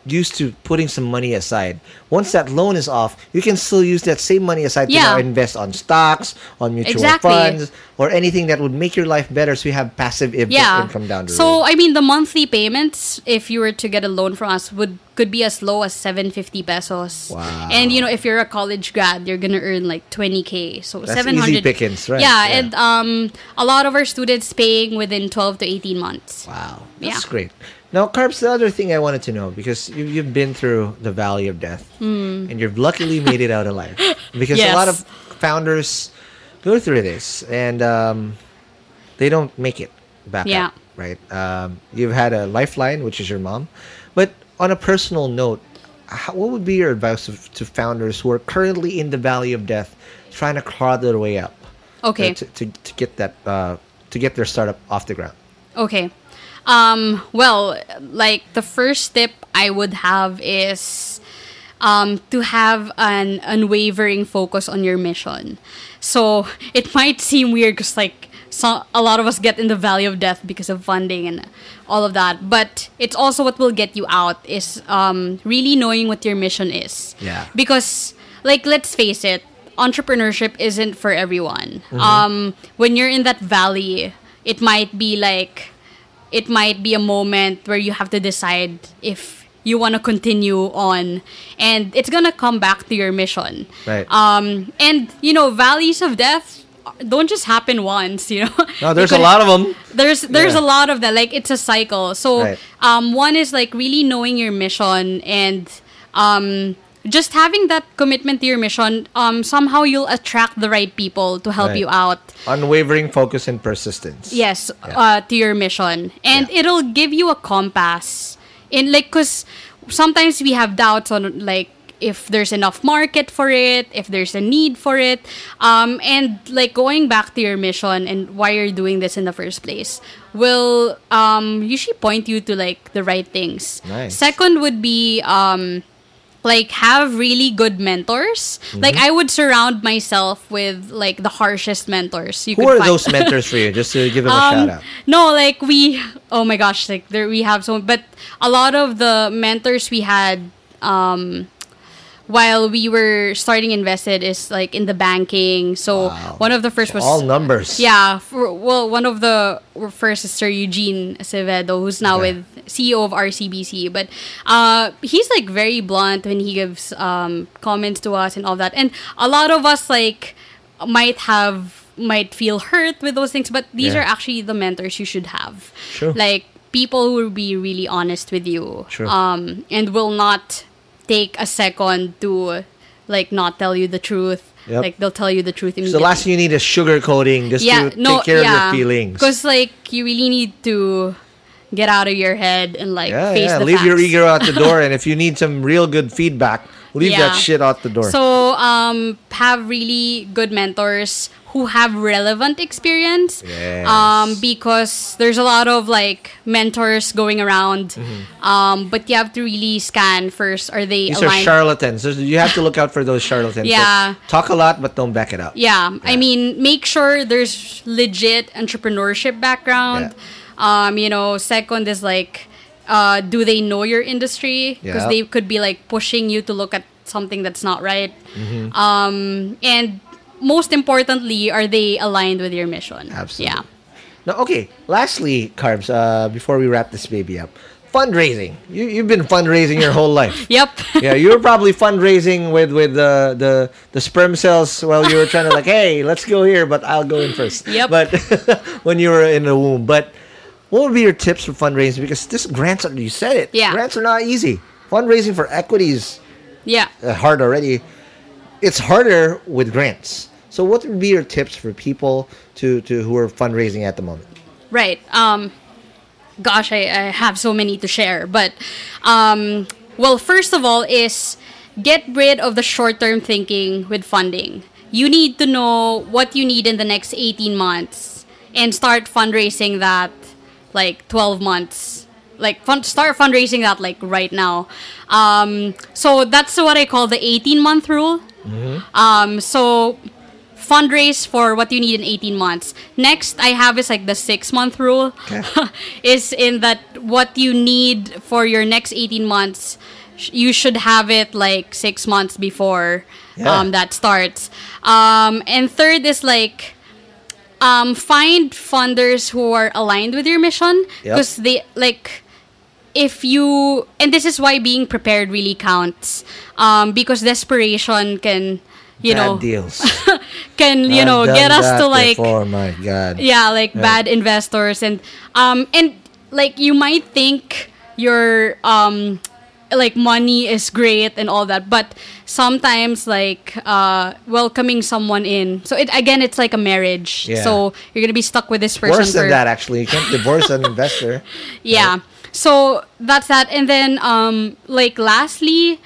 used to putting some money aside, once that loan is off, you can still use that same money aside to Yeah. now invest on stocks, on mutual Exactly. funds, or anything that would make your life better so you have passive yeah. income down the road. so. I mean, the monthly payments, if you were to get a loan from us, would could be as low as seven fifty pesos. Wow. And you know, if you're a college grad, you're gonna earn like twenty k. So That's seven easy pickings, right? Yeah, Yeah. and um, a lot of our students paying within twelve to eighteen months. Wow, that's Yeah. great. Now, Carbs, the other thing I wanted to know because you, you've been through the valley of death and you've luckily made it out alive. Because a lot. Of founders go through this and um, they don't make it back Yeah. up, right? Um, you've had a lifeline, which is your mom. But on a personal note, how, what would be your advice to, to founders who are currently in the valley of death trying to claw their way up? Okay. to, to, to get that uh, to get their startup off the ground. Okay. Um, well, like the first tip I would have is um, to have an unwavering focus on your mission. So it might seem weird because like so, a lot of us get in the valley of death because of funding and all of that, but it's also what will get you out is um, really knowing what your mission is. Yeah. Because like let's face it, entrepreneurship isn't for everyone. Um, when you're in that valley, it might be like it might be a moment where you have to decide if you want to continue on and it's gonna come back to your mission Right. um and you know valleys of death don't just happen once you know No, there's a lot of them. there's there's Yeah. a lot of that like it's a cycle so Right. um one is like really knowing your mission and um just having that commitment to your mission um somehow you'll attract the right people to help Right. you out Unwavering focus and persistence. yes Yeah. uh, to your mission and Yeah. it'll give you a compass in like because sometimes we have doubts on like if there's enough market for it if there's a need for it um, and like going back to your mission and why you're doing this in the first place will um, usually point you to like the right things Nice. second would be um, like have really good mentors Mm-hmm. like i would surround myself with like the harshest mentors you Who could are find. those mentors for you? Just to give them a Um, shout out. No, like we. Oh my gosh, like there we have so. But a lot of the mentors we had, um, while we were starting InvestEd, is like in the banking. So Wow. one of the first was All numbers. yeah. For, well, one of the first is Sir Eugene Acevedo, who's now Okay. with CEO of RCBC. But uh, he's like very blunt when he gives um, comments to us and all that. And a lot of us like might have might feel hurt with those things, but these Yeah. are actually the mentors you should have. True. Like people who will be really honest with you. True. Um, and will not take a second to like not tell you the truth. Yep. Like they'll tell you the truth So the last thing you need is sugarcoating just yeah, to no, take care yeah. of your feelings. Because like you really need to get out of your head and like Yeah, face yeah. the Leave your ego out the door, and if you need some real good feedback, leave Yeah. that shit out the door. So um, have really good mentors who have relevant experience. Yes. Um, because there's a lot of like mentors going around. Mm-hmm. Um, but you have to really scan first. Are they These are charlatans. So you have to look out for those charlatans. Yeah. talk a lot but don't back it up. Yeah, I mean, make sure there's legit entrepreneurship background. Um, you know, second is like, uh, do they know your industry? Because Yeah. they could be like pushing you to look at something that's not right. Mm-hmm. Um, and most importantly, are they aligned with your mission? Absolutely. Yeah. Now, okay. Lastly, carbs. Uh, before we wrap this baby up, fundraising. You you've been fundraising your whole life. Yep. yeah, you were probably fundraising with with the the the sperm cells while you were trying to like, hey, let's go here, but I'll go in first. Yep. But when you were in the womb, but what would be your tips for fundraising? Because this grants, are, you said it. Yeah. Grants are not easy. Fundraising for equities yeah. uh, hard already. It's harder with grants. So, what would be your tips for people to to who are fundraising at the moment? Right. Um, gosh, I, I have so many to share. But, um, well, first of all, is get rid of the short term thinking with funding. You need to know what you need in the next 18 months and start fundraising that like 12 months. Like, fun- start fundraising that like right now. Um, so, that's what I call the 18 month rule. Um, so, fundraise for what you need in 18 months. Next, I have is like the six month rule. is in that what you need for your next 18 months, sh- you should have it like six months before Yeah. um, that starts. Um, and third is like, um, find funders who are aligned with your mission Yep. because they like if you and this is why being prepared really counts um, because desperation can you Bad know deals. can you I've know get us to like Before, my God. yeah like bad investors and um and like you might think your um like money is great and all that but sometimes like uh welcoming someone in so it again it's like a marriage Yeah. so you're gonna be stuck with this person Worse than for that, actually. You can't divorce an investor. yeah so that's that. And then um like lastly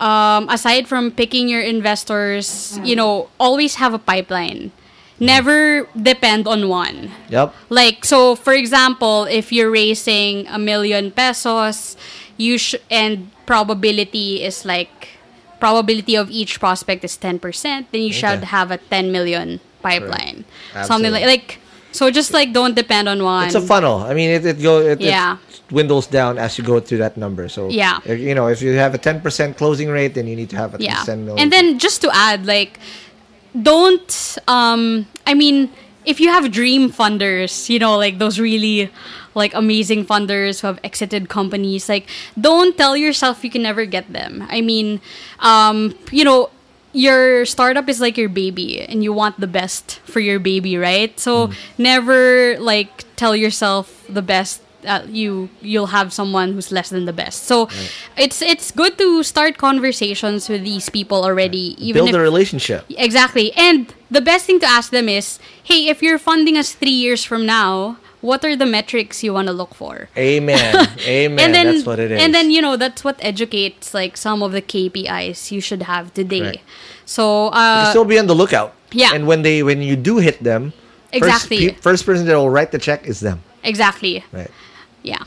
um aside from picking your investors you know always have a pipeline. Never depend on one. Yep. like so for example if you're raising a million pesos you should and probability is like probability of each prospect is 10% then you should have a 10 million pipeline. Absolutely. something like like so just like don't depend on one It's a funnel. I mean, it, it go it, Yeah. it dwindles down as you go through that number. So Yeah. if- you know, if you have a ten percent closing rate, then you need to have a yeah million. and then just to add like don't um i mean if you have dream funders you know like those really like amazing funders who have exited companies like don't tell yourself you can never get them i mean um you know your startup is like your baby and you want the best for your baby right? So never like tell yourself the best uh, you you'll have someone who's less than the best. So it's it's good to start conversations with these people already even build if a relationship. Exactly. And the best thing to ask them is, hey, if you're funding us three years from now, what are the metrics you want to look for? Amen. Amen. and then, That's what it is. And then, you know, that's what educates like some of the KPIs you should have today. Right. So, You uh, still be on the lookout. yeah. And when they when you do hit them, Exactly. First, pe- first person that will write the check is them. exactly. Right. Yeah.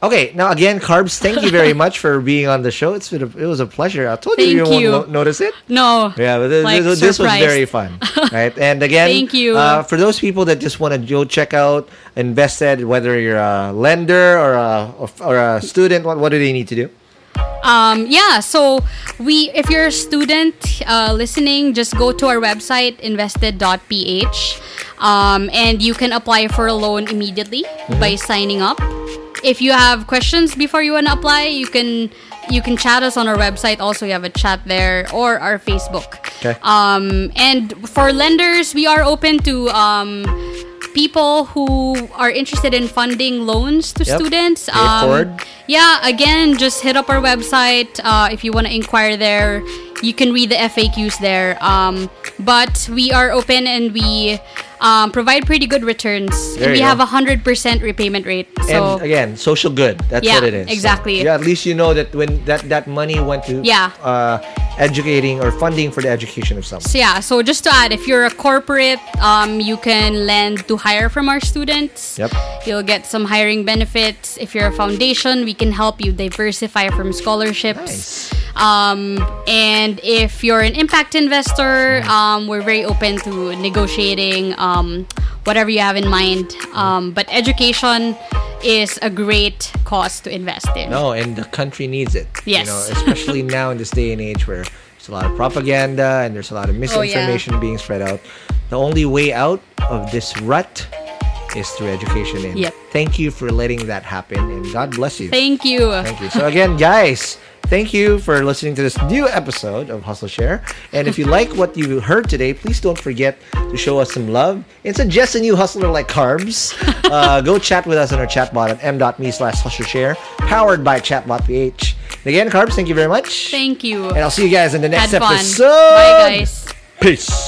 Okay. Now again, carbs. Thank you very much for being on the show. It's been a, it was a pleasure. I told Thank you you won't no- notice it. No. Yeah, but this, like, this, this was very fun, right? And again, Thank you. Uh, for those people that just want to go check out InvestEd, whether you're a lender or a or a student, what what do they need to do? Um, yeah, so we if you're a student uh, listening, just go to our website invested.ph um, and you can apply for a loan immediately by signing up. If you have questions before you want to apply, you can you can chat us on our website. Also, we have a chat there or our Facebook. Okay. Um, and for lenders, we are open to um, people who are interested in funding loans to Yep. students. Forward. Yeah, again, just hit up our website uh, if you want to inquire there. You can read the FAQs there. Um, but we are open and we um, provide pretty good returns. There and we have a hundred percent repayment rate. So and again, social good. That's Yeah, what it is. So, exactly. yeah, at least you know that when that that money went to Yeah. uh, educating or funding for the education of someone. So yeah, so just to add, if you're a corporate, um, you can lend to hire from our students. Yep. You'll get some hiring benefits. If you're a foundation, we can help you diversify from scholarships. Nice. Um, and if you're an impact investor, um, we're very open to negotiating um, whatever you have in mind. Um, but education is a great cause to invest in. No, and the country needs it. Yes. You know, especially now in this day and age where there's a lot of propaganda and there's a lot of Oh, misinformation being spread out. The only way out of this rut is through education. And Yep. thank you for letting that happen. And God bless you. Thank you. Thank you. So again, guys, thank you for listening to this new episode of Hustle Share. And if you like what you heard today, please don't forget to show us some love and suggest a new hustler like Carbs. Uh, go chat with us on our chatbot at m.me slash hustle share, powered by Chatbot PH. And again, Carbs, thank you very much. Thank you. and I'll see you guys in the next Had fun. episode. Bye, guys. Peace.